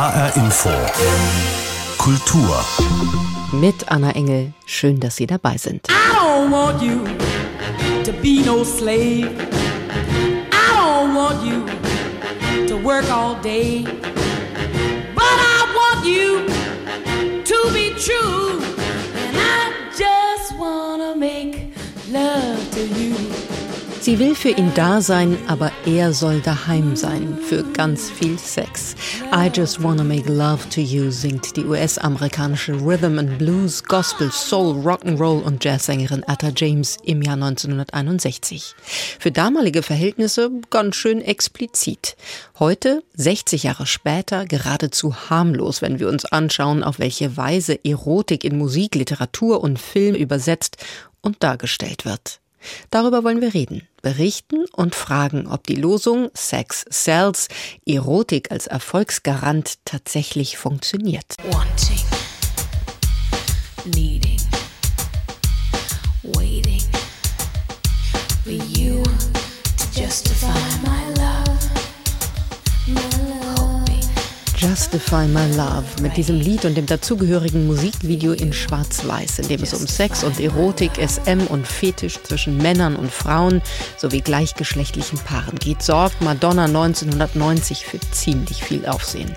HR Info. Kultur. Mit Anna Engel. Schön, dass Sie dabei sind. I don't want you to be no slave. I don't want you to work all day. But I want you to be true. And I just wanna make love to you. Sie will für ihn da sein, aber er soll daheim sein für ganz viel Sex. I just wanna make love to you singt die US-amerikanische Rhythm and Blues, Gospel, Soul, Rock'n'Roll und Jazzsängerin Etta James im Jahr 1961. Für damalige Verhältnisse ganz schön explizit. Heute, 60 Jahre später, geradezu harmlos, wenn wir uns anschauen, auf welche Weise Erotik in Musik, Literatur und Film übersetzt und dargestellt wird. Darüber wollen wir reden, berichten und fragen, ob die Losung Sex Sells, Erotik als Erfolgsgarant tatsächlich funktioniert. Wanting, needing, waiting for you to justify my love. My love. Justify My Love mit diesem Lied und dem dazugehörigen Musikvideo in Schwarz-Weiß, in dem es um Sex und Erotik, SM und Fetisch zwischen Männern und Frauen sowie gleichgeschlechtlichen Paaren geht, sorgt Madonna 1990 für ziemlich viel Aufsehen.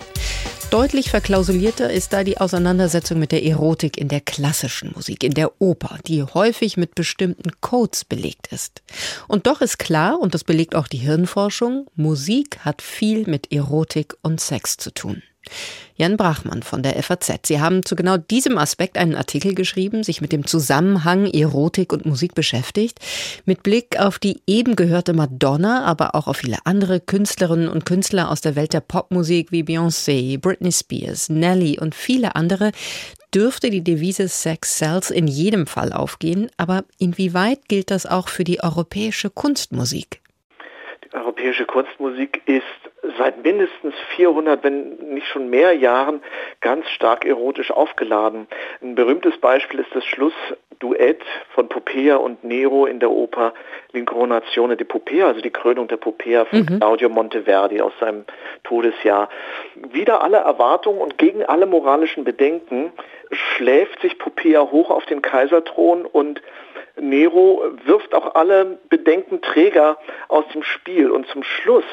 Deutlich verklausulierter ist da die Auseinandersetzung mit der Erotik in der klassischen Musik, in der Oper, die häufig mit bestimmten Codes belegt ist. Und doch ist klar, und das belegt auch die Hirnforschung, Musik hat viel mit Erotik und Sex zu tun. Jan Brachmann von der FAZ. Sie haben zu genau diesem Aspekt einen Artikel geschrieben, sich mit dem Zusammenhang Erotik und Musik beschäftigt, mit Blick auf die eben gehörte Madonna, aber auch auf viele andere Künstlerinnen und Künstler aus der Welt der Popmusik wie Beyoncé, Britney Spears, Nelly und viele andere, dürfte die Devise Sex Sells in jedem Fall aufgehen, aber inwieweit gilt das auch für die europäische Kunstmusik? Die europäische Kunstmusik ist seit mindestens 400, wenn nicht schon mehr Jahren ganz stark erotisch aufgeladen. Ein berühmtes Beispiel ist das Schlussduett von Popea und Nero in der Oper L'Incoronazione di Popea, also die Krönung der Popea von mhm. Claudio Monteverdi aus seinem Todesjahr. Wider alle Erwartungen und gegen alle moralischen Bedenken schläft sich Popea hoch auf den Kaiserthron und Nero wirft auch alle Bedenkenträger aus dem Spiel und zum Schluss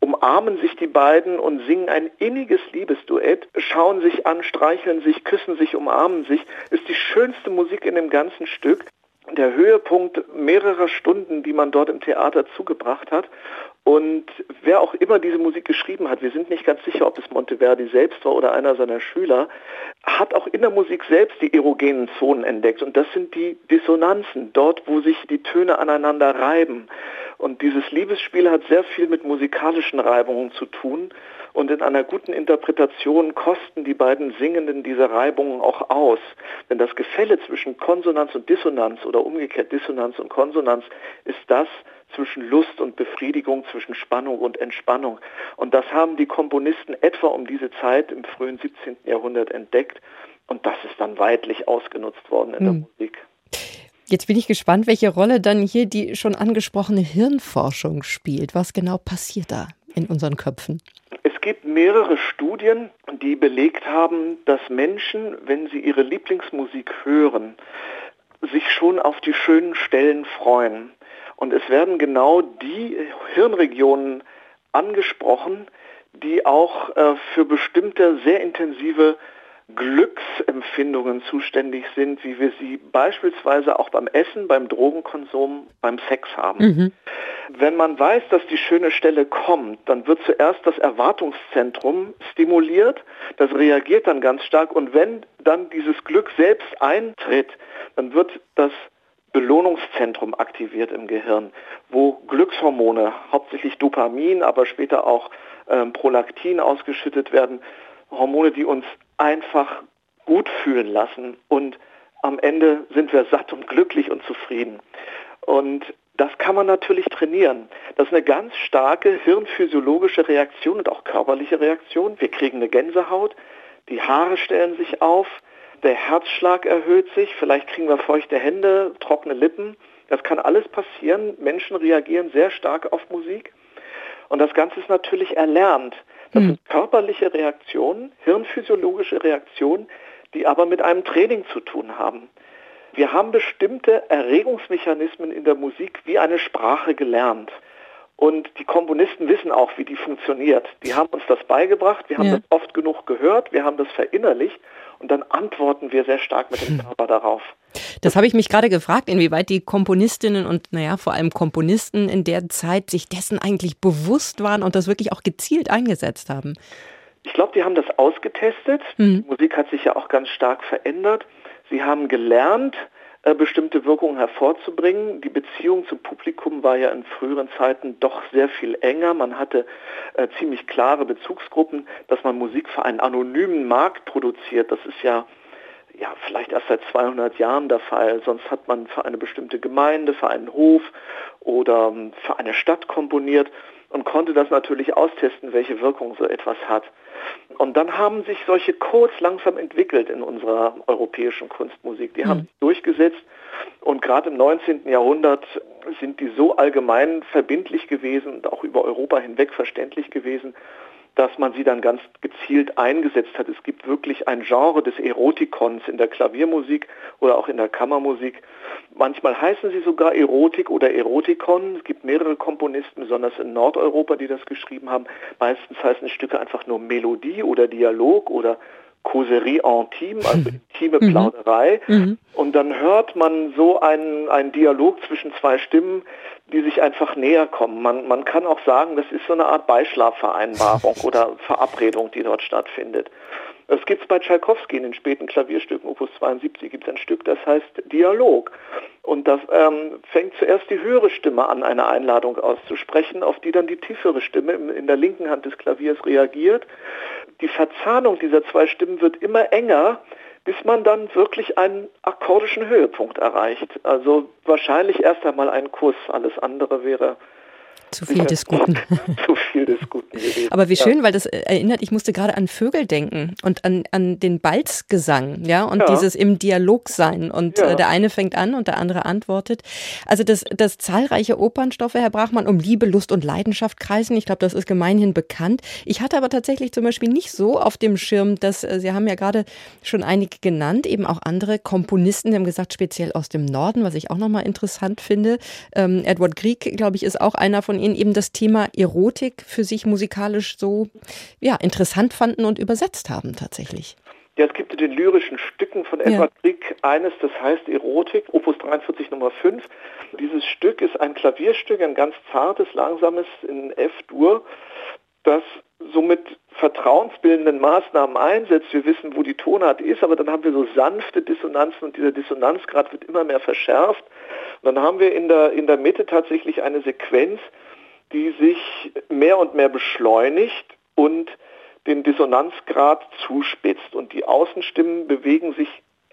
umarmen sich die beiden und singen ein inniges Liebesduett, schauen sich an, streicheln sich, küssen sich, umarmen sich, ist die schönste Musik in dem ganzen Stück. Der Höhepunkt mehrerer Stunden, die man dort im Theater zugebracht hat. Und wer auch immer diese Musik geschrieben hat, wir sind nicht ganz sicher, ob es Monteverdi selbst war oder einer seiner Schüler, hat auch in der Musik selbst die erogenen Zonen entdeckt. Und das sind die Dissonanzen, dort, wo sich die Töne aneinander reiben. Und dieses Liebesspiel hat sehr viel mit musikalischen Reibungen zu tun. Und in einer guten Interpretation kosten die beiden Singenden diese Reibungen auch aus. Denn das Gefälle zwischen Konsonanz und Dissonanz oder umgekehrt Dissonanz und Konsonanz ist das zwischen Lust und Befriedigung, zwischen Spannung und Entspannung. Und das haben die Komponisten etwa um diese Zeit im frühen 17. Jahrhundert entdeckt. Und das ist dann weitlich ausgenutzt worden in hm. der Musik. Jetzt bin ich gespannt, welche Rolle dann hier die schon angesprochene Hirnforschung spielt. Was genau passiert da in unseren Köpfen? Es gibt mehrere Studien, die belegt haben, dass Menschen, wenn sie ihre Lieblingsmusik hören, sich schon auf die schönen Stellen freuen. Und es werden genau die Hirnregionen angesprochen, die auch äh, für bestimmte sehr intensive Glücksempfindungen zuständig sind, wie wir sie beispielsweise auch beim Essen, beim Drogenkonsum, beim Sex haben. Mhm. Wenn man weiß, dass die schöne Stelle kommt, dann wird zuerst das Erwartungszentrum stimuliert, das reagiert dann ganz stark und wenn dann dieses Glück selbst eintritt, dann wird das Belohnungszentrum aktiviert im Gehirn, wo Glückshormone, hauptsächlich Dopamin, aber später auch ähm, Prolaktin ausgeschüttet werden, Hormone, die uns einfach gut fühlen lassen und am Ende sind wir satt und glücklich und zufrieden. Und das kann man natürlich trainieren. Das ist eine ganz starke hirnphysiologische Reaktion und auch körperliche Reaktion. Wir kriegen eine Gänsehaut, die Haare stellen sich auf, der Herzschlag erhöht sich, vielleicht kriegen wir feuchte Hände, trockene Lippen. Das kann alles passieren. Menschen reagieren sehr stark auf Musik. Und das Ganze ist natürlich erlernt. Das mhm. sind körperliche Reaktionen, hirnphysiologische Reaktionen, die aber mit einem Training zu tun haben. Wir haben bestimmte Erregungsmechanismen in der Musik wie eine Sprache gelernt. Und die Komponisten wissen auch, wie die funktioniert. Die haben uns das beigebracht, wir haben ja. das oft genug gehört, wir haben das verinnerlicht und dann antworten wir sehr stark mit dem hm. Körper darauf. Das habe ich mich gerade gefragt, inwieweit die Komponistinnen und naja, vor allem Komponisten in der Zeit sich dessen eigentlich bewusst waren und das wirklich auch gezielt eingesetzt haben. Ich glaube, die haben das ausgetestet. Mhm. Die Musik hat sich ja auch ganz stark verändert. Sie haben gelernt, bestimmte Wirkungen hervorzubringen. Die Beziehung zum Publikum war ja in früheren Zeiten doch sehr viel enger. Man hatte äh, ziemlich klare Bezugsgruppen, dass man Musik für einen anonymen Markt produziert. Das ist ja ja, vielleicht erst seit 200 Jahren der Fall. Sonst hat man für eine bestimmte Gemeinde, für einen Hof oder ähm, für eine Stadt komponiert und konnte das natürlich austesten, welche Wirkung so etwas hat. Und dann haben sich solche Codes langsam entwickelt in unserer europäischen Kunstmusik. Die mhm. haben sich durchgesetzt und gerade im 19. Jahrhundert sind die so allgemein verbindlich gewesen und auch über Europa hinweg verständlich gewesen, dass man sie dann ganz gezielt eingesetzt hat. Es gibt wirklich ein Genre des Erotikons in der Klaviermusik oder auch in der Kammermusik. Manchmal heißen sie sogar Erotik oder Erotikon. Es gibt mehrere Komponisten, besonders in Nordeuropa, die das geschrieben haben. Meistens heißen Stücke einfach nur Melodie oder Dialog oder Causerie intime, also intime mhm. Plauderei. Mhm. Und dann hört man so einen, einen Dialog zwischen zwei Stimmen, die sich einfach näher kommen. Man, man kann auch sagen, das ist so eine Art Beischlafvereinbarung oder Verabredung, die dort stattfindet. Es gibt bei Tschaikowski in den späten Klavierstücken, Opus 72, gibt es ein Stück, das heißt Dialog. Und das ähm, fängt zuerst die höhere Stimme an, eine Einladung auszusprechen, auf die dann die tiefere Stimme in der linken Hand des Klaviers reagiert. Die Verzahnung dieser zwei Stimmen wird immer enger, bis man dann wirklich einen akkordischen Höhepunkt erreicht. Also wahrscheinlich erst einmal ein Kuss, alles andere wäre zu viel des Guten. Zu viel des Guten gewesen. Aber wie schön, ja. weil das äh, erinnert, ich musste gerade an Vögel denken und an, an den Balzgesang, ja, und ja. dieses im Dialog sein. Und ja. äh, der eine fängt an und der andere antwortet. Also das, das zahlreiche Opernstoffe, Herr Brachmann, um Liebe, Lust und Leidenschaft kreisen. Ich glaube, das ist gemeinhin bekannt. Ich hatte aber tatsächlich zum Beispiel nicht so auf dem Schirm, dass äh, Sie haben ja gerade schon einige genannt, eben auch andere Komponisten, die haben gesagt, speziell aus dem Norden, was ich auch nochmal interessant finde. Ähm, Edward Grieg, glaube ich, ist auch einer von Ihnen eben das Thema Erotik für sich musikalisch so ja, interessant fanden und übersetzt haben tatsächlich. Ja, es gibt in den lyrischen Stücken von Edward ja. Grieg eines, das heißt Erotik, Opus 43 Nummer 5. Dieses Stück ist ein Klavierstück, ein ganz zartes, langsames in F-Dur, das somit vertrauensbildenden Maßnahmen einsetzt. Wir wissen, wo die Tonart ist, aber dann haben wir so sanfte Dissonanzen und dieser Dissonanzgrad wird immer mehr verschärft. Und dann haben wir in der, in der Mitte tatsächlich eine Sequenz, die sich mehr und mehr beschleunigt und den Dissonanzgrad zuspitzt. Und die Außenstimmen bewegen sich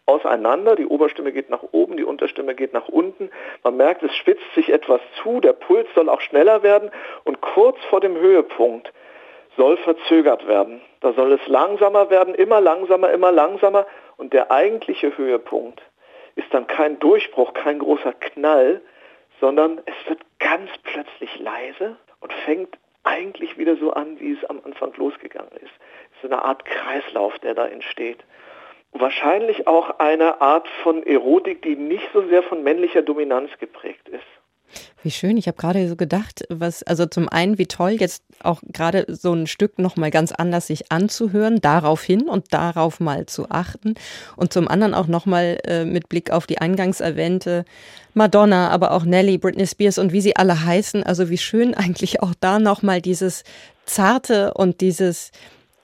auseinander. Die Oberstimme geht nach oben, die Unterstimme geht nach unten. Man merkt, es spitzt sich etwas zu, der Puls soll auch schneller werden und kurz vor dem Höhepunkt soll verzögert werden. Da soll es langsamer werden, immer langsamer, immer langsamer und der eigentliche Höhepunkt ist dann kein Durchbruch, kein großer Knall, sondern es wird ganz plötzlich leise und fängt eigentlich wieder so an, wie es am Anfang losgegangen ist. Es ist eine Art Kreislauf, der da entsteht. Wahrscheinlich auch eine Art von Erotik, die nicht so sehr von männlicher Dominanz geprägt ist. Wie schön. Ich habe gerade so gedacht, was, also zum einen, wie toll, jetzt auch gerade so ein Stück nochmal ganz anders sich anzuhören, darauf hin und darauf mal zu achten. Und zum anderen auch nochmal äh, mit Blick auf die eingangs erwähnte Madonna, aber auch Nelly, Britney Spears und wie sie alle heißen. Also wie schön eigentlich auch da nochmal dieses Zarte und dieses,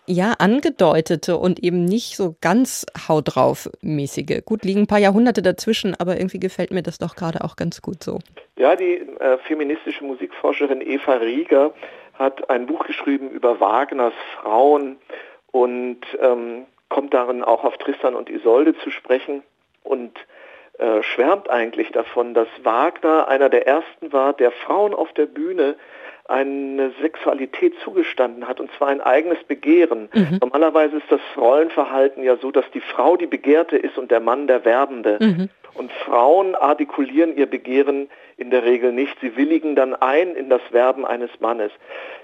ja, angedeutete und eben nicht so ganz haut drauf mäßige. Gut, liegen ein paar Jahrhunderte dazwischen, aber irgendwie gefällt mir das doch gerade auch ganz gut so. Ja, die äh, feministische Musikforscherin Eva Rieger hat ein Buch geschrieben über Wagners Frauen und ähm, kommt darin auch auf Tristan und Isolde zu sprechen und äh, schwärmt eigentlich davon, dass Wagner einer der ersten war, der Frauen auf der Bühne eine Sexualität zugestanden hat, und zwar ein eigenes Begehren. Mhm. Normalerweise ist das Rollenverhalten ja so, dass die Frau die Begehrte ist und der Mann der Werbende. Mhm. Und Frauen artikulieren ihr Begehren in der Regel nicht. Sie willigen dann ein in das Werben eines Mannes.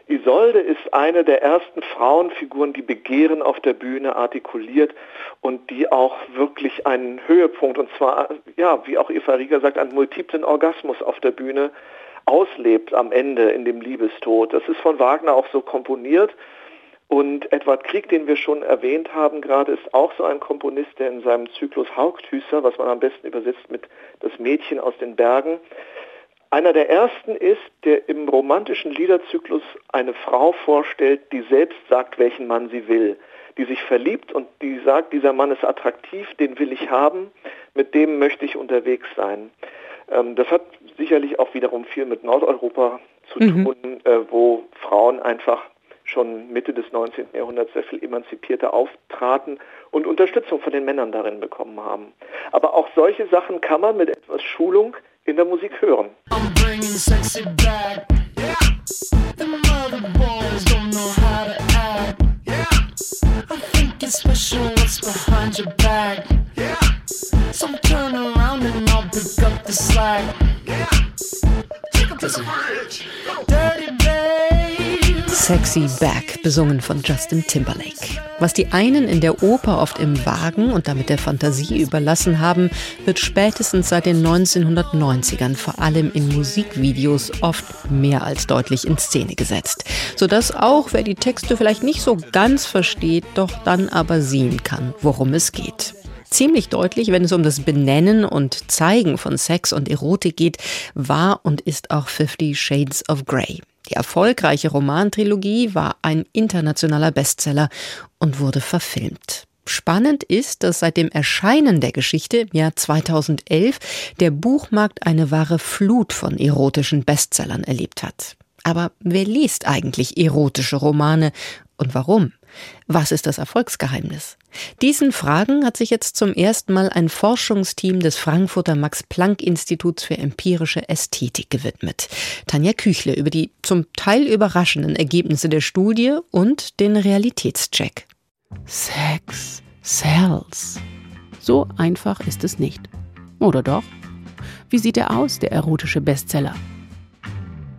Isolde ist eine der ersten Frauenfiguren, die Begehren auf der Bühne artikuliert und die auch wirklich einen Höhepunkt, und zwar, ja, wie auch Eva Rieger sagt, einen multiplen Orgasmus auf der Bühne auslebt am Ende in dem Liebestod. Das ist von Wagner auch so komponiert. Und Edward Krieg, den wir schon erwähnt haben gerade, ist auch so ein Komponist, der in seinem Zyklus Haugthüßer, was man am besten übersetzt mit Das Mädchen aus den Bergen, einer der ersten ist, der im romantischen Liederzyklus eine Frau vorstellt, die selbst sagt, welchen Mann sie will, die sich verliebt und die sagt, dieser Mann ist attraktiv, den will ich haben, mit dem möchte ich unterwegs sein. Ähm, das hat sicherlich auch wiederum viel mit Nordeuropa zu mhm. tun, äh, wo Frauen einfach schon Mitte des 19. Jahrhunderts sehr viel emanzipierter auftraten und Unterstützung von den Männern darin bekommen haben. Aber auch solche Sachen kann man mit etwas Schulung in der Musik hören. Around pick up the slack. Sexy Back, besungen von Justin Timberlake. Was die einen in der Oper oft im Wagen und damit der Fantasie überlassen haben, wird spätestens seit den 1990ern vor allem in Musikvideos oft mehr als deutlich in Szene gesetzt. Sodass auch, wer die Texte vielleicht nicht so ganz versteht, doch dann aber sehen kann, worum es geht ziemlich deutlich, wenn es um das Benennen und Zeigen von Sex und Erotik geht, war und ist auch Fifty Shades of Grey. Die erfolgreiche Romantrilogie war ein internationaler Bestseller und wurde verfilmt. Spannend ist, dass seit dem Erscheinen der Geschichte im Jahr 2011 der Buchmarkt eine wahre Flut von erotischen Bestsellern erlebt hat. Aber wer liest eigentlich erotische Romane und warum? Was ist das Erfolgsgeheimnis? Diesen Fragen hat sich jetzt zum ersten Mal ein Forschungsteam des Frankfurter Max-Planck-Instituts für empirische Ästhetik gewidmet. Tanja Küchle über die zum Teil überraschenden Ergebnisse der Studie und den Realitätscheck. Sex sells. So einfach ist es nicht. Oder doch? Wie sieht er aus, der erotische Bestseller?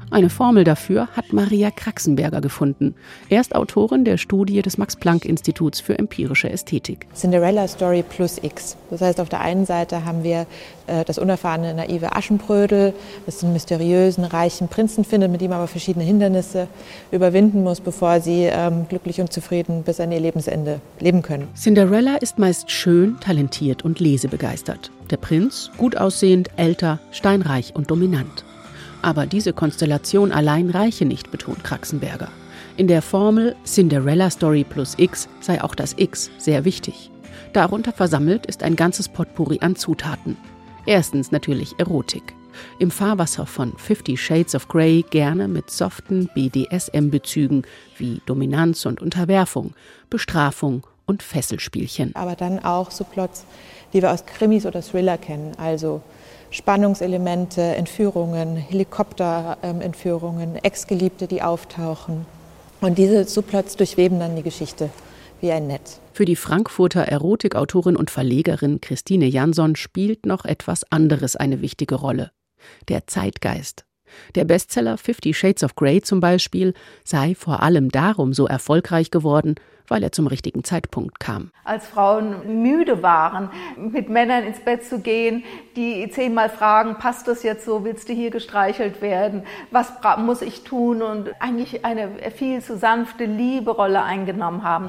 Eine Formel dafür hat Maria Kraxenberger gefunden. Er ist Autorin der Studie des Max-Planck-Instituts für empirische Ästhetik. Cinderella Story plus X. Das heißt, auf der einen Seite haben wir äh, das unerfahrene, naive Aschenbrödel, das einen mysteriösen, reichen Prinzen findet, mit dem aber verschiedene Hindernisse überwinden muss, bevor sie ähm, glücklich und zufrieden bis an ihr Lebensende leben können. Cinderella ist meist schön, talentiert und lesebegeistert. Der Prinz, gut aussehend, älter, steinreich und dominant. Aber diese Konstellation allein reiche nicht, betont Kraxenberger. In der Formel Cinderella Story plus X sei auch das X sehr wichtig. Darunter versammelt ist ein ganzes Potpourri an Zutaten. Erstens natürlich Erotik. Im Fahrwasser von Fifty Shades of Grey gerne mit soften BDSM-Bezügen wie Dominanz und Unterwerfung, Bestrafung und Fesselspielchen. Aber dann auch so Plots, die wir aus Krimis oder Thriller kennen, also Spannungselemente, Entführungen, Helikopterentführungen, Ex-Geliebte, die auftauchen. Und diese Subplots durchweben dann die Geschichte wie ein Netz. Für die Frankfurter Erotikautorin und Verlegerin Christine Jansson spielt noch etwas anderes eine wichtige Rolle. Der Zeitgeist. Der Bestseller Fifty Shades of Grey zum Beispiel sei vor allem darum so erfolgreich geworden, weil er zum richtigen Zeitpunkt kam. Als Frauen müde waren, mit Männern ins Bett zu gehen, die zehnmal fragen, passt das jetzt so, willst du hier gestreichelt werden, was muss ich tun und eigentlich eine viel zu sanfte Lieberolle eingenommen haben.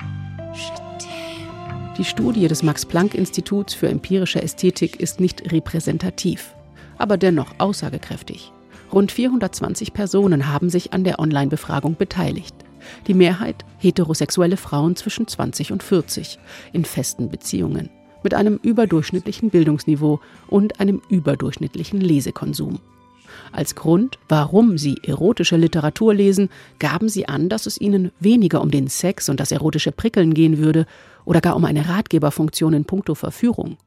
Die Studie des Max-Planck-Instituts für empirische Ästhetik ist nicht repräsentativ, aber dennoch aussagekräftig. Rund 420 Personen haben sich an der Online-Befragung beteiligt. Die Mehrheit heterosexuelle Frauen zwischen 20 und 40 in festen Beziehungen mit einem überdurchschnittlichen Bildungsniveau und einem überdurchschnittlichen Lesekonsum. Als Grund, warum sie erotische Literatur lesen, gaben sie an, dass es ihnen weniger um den Sex und das erotische Prickeln gehen würde oder gar um eine Ratgeberfunktion in puncto Verführung.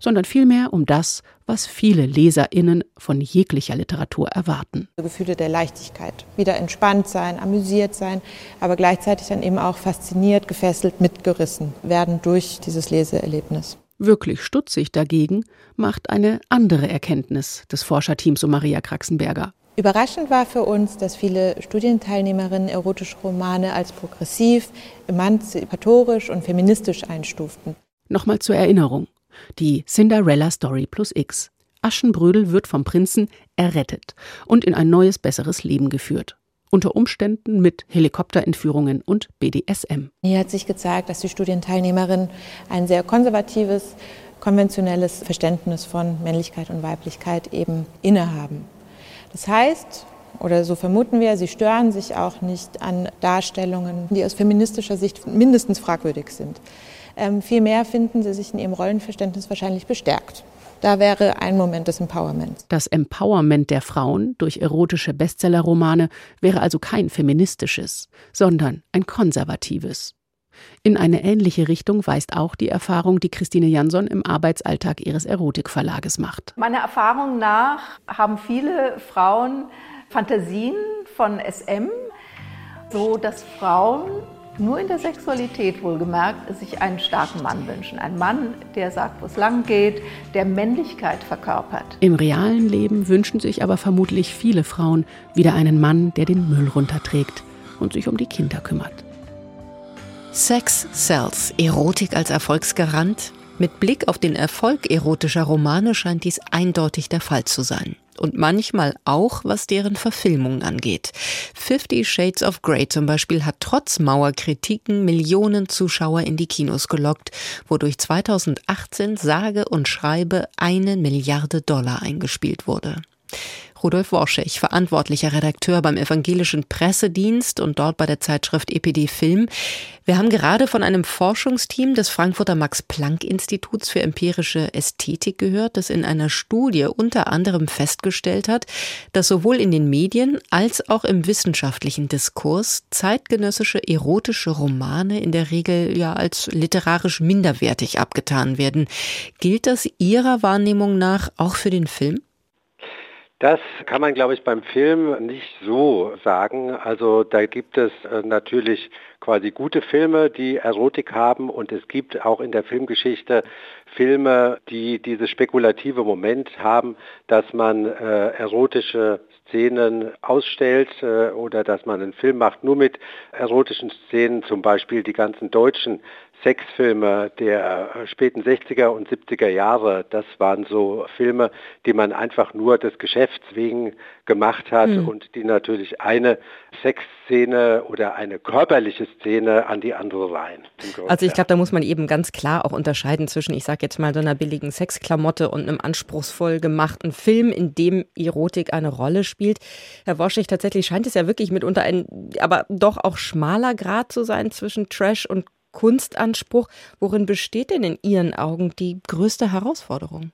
Sondern vielmehr um das, was viele LeserInnen von jeglicher Literatur erwarten. Gefühle der Leichtigkeit, wieder entspannt sein, amüsiert sein, aber gleichzeitig dann eben auch fasziniert, gefesselt, mitgerissen werden durch dieses Leseerlebnis. Wirklich stutzig dagegen macht eine andere Erkenntnis des Forscherteams um Maria Kraxenberger. Überraschend war für uns, dass viele Studienteilnehmerinnen erotische Romane als progressiv, emanzipatorisch und feministisch einstuften. Nochmal zur Erinnerung. Die Cinderella Story plus X. Aschenbrödel wird vom Prinzen errettet und in ein neues, besseres Leben geführt. Unter Umständen mit Helikopterentführungen und BDSM. Hier hat sich gezeigt, dass die Studienteilnehmerinnen ein sehr konservatives, konventionelles Verständnis von Männlichkeit und Weiblichkeit eben innehaben. Das heißt, oder so vermuten wir, sie stören sich auch nicht an Darstellungen, die aus feministischer Sicht mindestens fragwürdig sind. Ähm, vielmehr finden sie sich in ihrem Rollenverständnis wahrscheinlich bestärkt. Da wäre ein Moment des Empowerments. Das Empowerment der Frauen durch erotische Bestsellerromane wäre also kein feministisches, sondern ein konservatives. In eine ähnliche Richtung weist auch die Erfahrung, die Christine Jansson im Arbeitsalltag ihres Erotikverlages macht. Meiner Erfahrung nach haben viele Frauen Fantasien von SM, so dass Frauen nur in der Sexualität wohlgemerkt sich einen starken Mann wünschen. Ein Mann, der sagt, wo es lang geht, der Männlichkeit verkörpert. Im realen Leben wünschen sich aber vermutlich viele Frauen wieder einen Mann, der den Müll runterträgt und sich um die Kinder kümmert. Sex Sells, Erotik als Erfolgsgarant? Mit Blick auf den Erfolg erotischer Romane scheint dies eindeutig der Fall zu sein. Und manchmal auch, was deren Verfilmungen angeht. Fifty Shades of Grey zum Beispiel hat trotz Mauerkritiken Millionen Zuschauer in die Kinos gelockt, wodurch 2018 sage und schreibe eine Milliarde Dollar eingespielt wurde. Rudolf Worschech, verantwortlicher Redakteur beim Evangelischen Pressedienst und dort bei der Zeitschrift EPD Film. Wir haben gerade von einem Forschungsteam des Frankfurter Max-Planck-Instituts für empirische Ästhetik gehört, das in einer Studie unter anderem festgestellt hat, dass sowohl in den Medien als auch im wissenschaftlichen Diskurs zeitgenössische erotische Romane in der Regel ja als literarisch minderwertig abgetan werden. Gilt das Ihrer Wahrnehmung nach auch für den Film? Das kann man, glaube ich, beim Film nicht so sagen. Also da gibt es äh, natürlich quasi gute Filme, die Erotik haben und es gibt auch in der Filmgeschichte Filme, die dieses spekulative Moment haben, dass man äh, erotische Szenen ausstellt äh, oder dass man einen Film macht nur mit erotischen Szenen, zum Beispiel die ganzen deutschen Sexfilme der späten 60er und 70er Jahre, das waren so Filme, die man einfach nur des Geschäfts wegen gemacht hat mhm. und die natürlich eine Sexszene oder eine körperliche Szene an die andere reihen. Also ich glaube, da muss man eben ganz klar auch unterscheiden zwischen, ich sage jetzt mal, so einer billigen Sexklamotte und einem anspruchsvoll gemachten Film, in dem Erotik eine Rolle spielt. Herr Worschig, tatsächlich scheint es ja wirklich mitunter ein, aber doch auch schmaler Grad zu sein zwischen Trash und Kunstanspruch. Worin besteht denn in Ihren Augen die größte Herausforderung?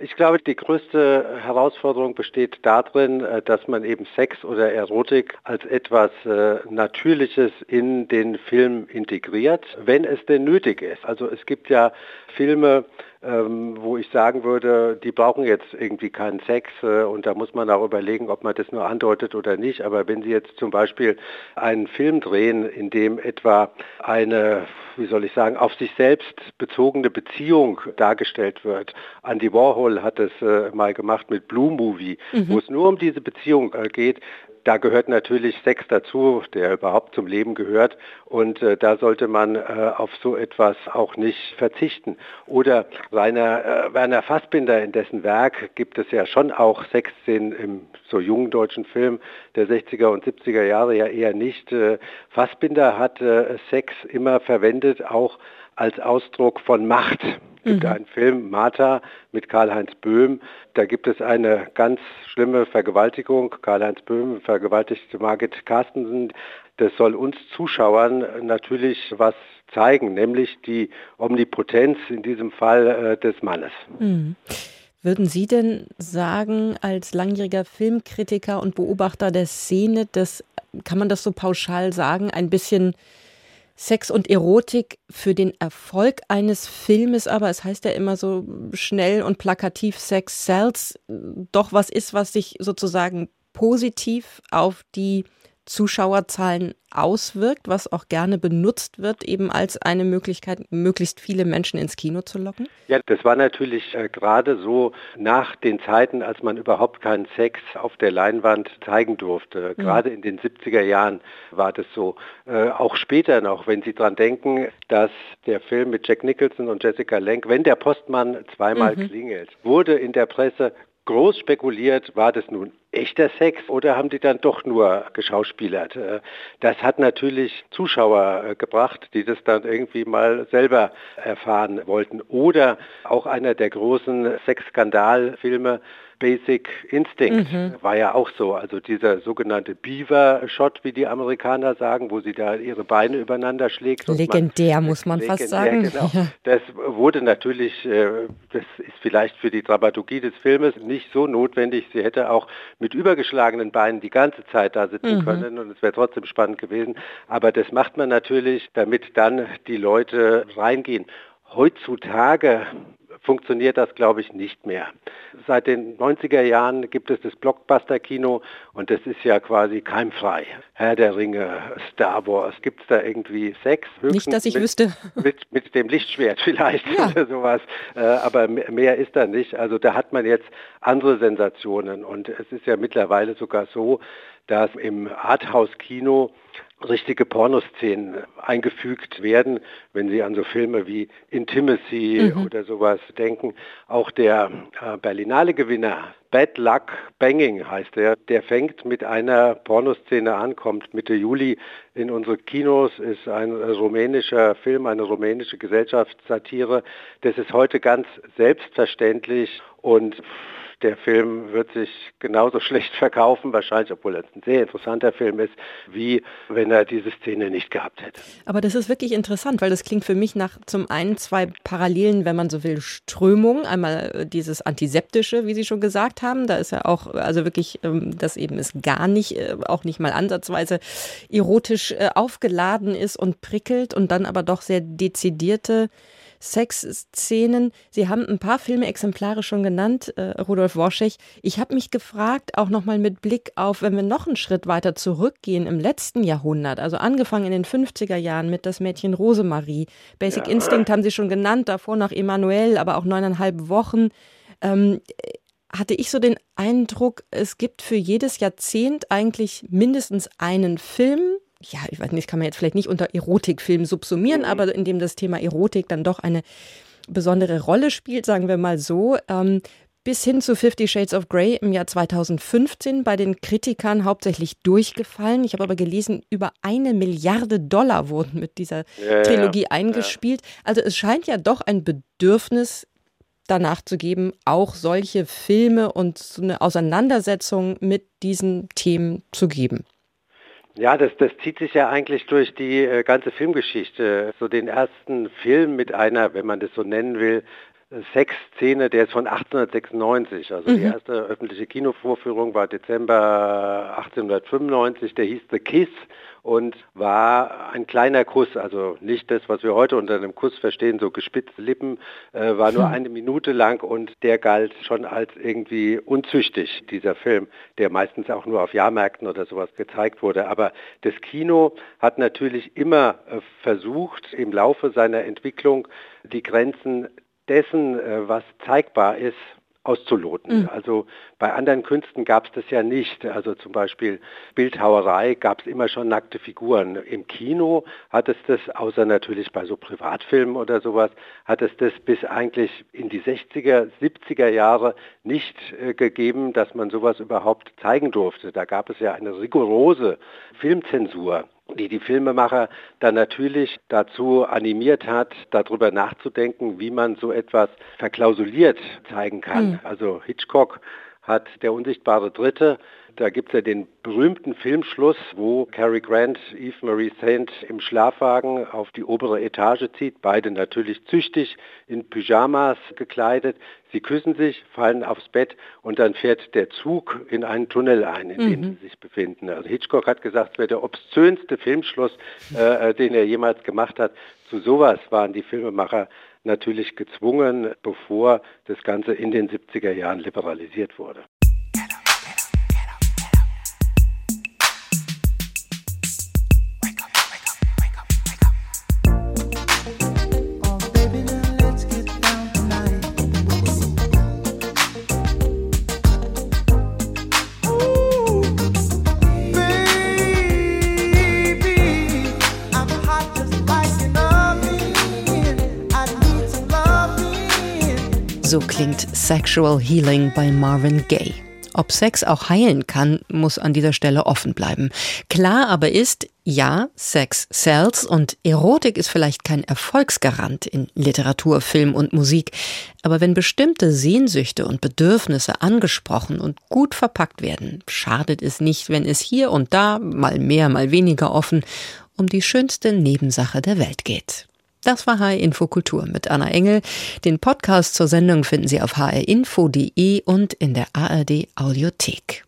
Ich glaube, die größte Herausforderung besteht darin, äh, dass man eben Sex oder Erotik als etwas äh, Natürliches in den Film integriert, wenn es denn nötig ist. Also es gibt ja Filme, ähm, wo ich sagen würde, die brauchen jetzt irgendwie keinen Sex äh, und da muss man auch überlegen, ob man das nur andeutet oder nicht. Aber wenn Sie jetzt zum Beispiel einen Film drehen, in dem etwa eine, wie soll ich sagen, auf sich selbst bezogene Beziehung dargestellt wird. Andy Warhol hat es äh, mal gemacht mit Blue Movie, mhm. wo es nur um diese Beziehung äh, geht, da gehört natürlich Sex dazu, der überhaupt zum Leben gehört. Und äh, da sollte man äh, auf so etwas auch nicht verzichten. Oder Rainer, äh, Werner Fassbinder, in dessen Werk gibt es ja schon auch Sexszenen im so jungen deutschen Film der 60er und 70er Jahre ja eher nicht. Äh, Fassbinder hat äh, Sex immer verwendet, auch als Ausdruck von Macht. Es gibt mhm. einen Film, Martha, mit Karl-Heinz Böhm. Da gibt es eine ganz schlimme Vergewaltigung. Karl-Heinz Böhm vergewaltigt Margit Carstensen. Das soll uns Zuschauern natürlich was zeigen, nämlich die Omnipotenz in diesem Fall äh, des Mannes. Mhm. Würden Sie denn sagen, als langjähriger Filmkritiker und Beobachter der Szene, dass, kann man das so pauschal sagen, ein bisschen Sex und Erotik für den Erfolg eines Filmes, aber es heißt ja immer so schnell und plakativ Sex sells, doch was ist, was sich sozusagen positiv auf die Zuschauerzahlen auswirkt, was auch gerne benutzt wird, eben als eine Möglichkeit, möglichst viele Menschen ins Kino zu locken? Ja, das war natürlich äh, gerade so nach den Zeiten, als man überhaupt keinen Sex auf der Leinwand zeigen durfte. Mhm. Gerade in den 70er Jahren war das so. Äh, auch später noch, wenn Sie dran denken, dass der Film mit Jack Nicholson und Jessica Lange, wenn der Postmann zweimal mhm. klingelt, wurde in der Presse groß spekuliert, war das nun echter Sex oder haben die dann doch nur geschauspielert? Äh, das hat natürlich Zuschauer äh, gebracht, die das dann irgendwie mal selber erfahren wollten. Oder auch einer der großen Sexskandalfilme, Basic Instinct mhm. war ja auch so. Also dieser sogenannte Beaver-Shot, wie die Amerikaner sagen, wo sie da ihre Beine übereinander schlägt. Legendär, man, muss man legendär, fast sagen. Genau. Ja. Das wurde natürlich, äh, das ist vielleicht für die Dramaturgie des Filmes nicht so notwendig. Sie hätte auch mit übergeschlagenen Beinen die ganze Zeit da sitzen mhm. können und es wäre trotzdem spannend gewesen. Aber das macht man natürlich, damit dann die Leute reingehen. Heutzutage funktioniert das, glaube ich, nicht mehr. Seit den 90er Jahren gibt es das Blockbuster-Kino und das ist ja quasi keimfrei. Herr der Ringe, Star Wars, gibt es da irgendwie Sex? Nicht, dass ich mit, wüsste. Mit, mit, dem Lichtschwert vielleicht ja. oder sowas. Äh, aber mehr ist da nicht. Also da hat man jetzt andere Sensationen und es ist ja mittlerweile sogar so, dass im Arthouse-Kino richtige Pornoszenen eingefügt werden, wenn Sie an so Filme wie Intimacy mhm. oder sowas denken. Auch der äh, Berlinale-Gewinner Bad Luck Banging heißt er, der fängt mit einer Pornoszene an, kommt Mitte Juli in unsere Kinos, ist ein rumänischer Film, eine rumänische Gesellschaftssatire. Das ist heute ganz selbstverständlich und der Film wird sich genauso schlecht verkaufen, wahrscheinlich, obwohl er ein sehr interessanter Film ist, wie wenn er diese Szene nicht gehabt hätte. Aber das ist wirklich interessant, weil das klingt für mich nach zum einen zwei Parallelen, wenn man so will, Strömungen. Einmal äh, dieses Antiseptische, wie Sie schon gesagt haben. Da ist ja auch, also wirklich, ähm, dass eben es gar nicht, äh, auch nicht mal ansatzweise erotisch äh, aufgeladen ist und prickelt und dann aber doch sehr dezidierte Sexszenen. Sie haben ein paar Filmexemplare schon genannt, äh, Rudolf Worschech. Ich habe mich gefragt, auch nochmal mit Blick auf, wenn wir noch einen Schritt weiter zurückgehen im letzten Jahrhundert, also angefangen in den 50er Jahren mit das Mädchen Rosemarie. Basic ja. Instinct haben Sie schon genannt, davor noch Emanuel, aber auch neuneinhalb Wochen. Ähm, hatte ich so den Eindruck, es gibt für jedes Jahrzehnt eigentlich mindestens einen Film, ja, ich weiß nicht, kann man jetzt vielleicht nicht unter Erotikfilm subsumieren, mhm. aber in dem das Thema Erotik dann doch eine besondere Rolle spielt, sagen wir mal so. Ähm, bis hin zu Fifty Shades of Grey im Jahr 2015 bei den Kritikern hauptsächlich durchgefallen. Ich habe aber gelesen, über eine Milliarde Dollar wurden mit dieser ja, Trilogie ja, eingespielt. Ja. Also es scheint ja doch ein Bedürfnis danach zu geben, auch solche Filme und so eine Auseinandersetzung mit diesen Themen zu geben. Ja, das, das zieht sich ja eigentlich durch die äh, ganze Filmgeschichte. So den ersten Film mit einer, wenn man das so nennen will, Sexszene, der ist von 1896. Also mhm. die erste öffentliche Kinovorführung war Dezember 1895. Der hieß The Kiss und war ein kleiner Kuss, also nicht das, was wir heute unter einem Kuss verstehen, so gespitzte Lippen, äh, war nur hm. eine Minute lang und der galt schon als irgendwie unzüchtig, dieser Film, der meistens auch nur auf Jahrmärkten oder sowas gezeigt wurde. Aber das Kino hat natürlich immer äh, versucht, im Laufe seiner Entwicklung die Grenzen dessen, äh, was zeigbar ist, auszuloten. Mhm. Also bei anderen Künsten gab es das ja nicht. Also zum Beispiel Bildhauerei gab es immer schon nackte Figuren. Im Kino hat es das, außer natürlich bei so Privatfilmen oder sowas, hat es das bis eigentlich in die 60er, 70er Jahre nicht äh, gegeben, dass man sowas überhaupt zeigen durfte. Da gab es ja eine rigorose Filmzensur die die Filmemacher dann natürlich dazu animiert hat, darüber nachzudenken, wie man so etwas verklausuliert zeigen kann. Mhm. Also Hitchcock hat der unsichtbare Dritte Da gibt es ja den berühmten Filmschluss, wo Cary Grant Eve Marie Saint im Schlafwagen auf die obere Etage zieht, beide natürlich züchtig in Pyjamas gekleidet. Sie küssen sich, fallen aufs Bett und dann fährt der Zug in einen Tunnel ein, in dem mhm. sie sich befinden. Also Hitchcock hat gesagt, es wäre der obszönste Filmschluss, äh, den er jemals gemacht hat. Zu sowas waren die Filmemacher natürlich gezwungen, bevor das Ganze in den 70er Jahren liberalisiert wurde. Klingt Sexual Healing bei Marvin Gaye. Ob Sex auch heilen kann, muss an dieser Stelle offen bleiben. Klar aber ist, ja, Sex sells und Erotik ist vielleicht kein Erfolgsgarant in Literatur, Film und Musik. Aber wenn bestimmte Sehnsüchte und Bedürfnisse angesprochen und gut verpackt werden, schadet es nicht, wenn es hier und da, mal mehr, mal weniger offen, um die schönste Nebensache der Welt geht. Das war HR Infokultur mit Anna Engel. Den Podcast zur Sendung finden Sie auf hrinfo.de und in der ARD Audiothek.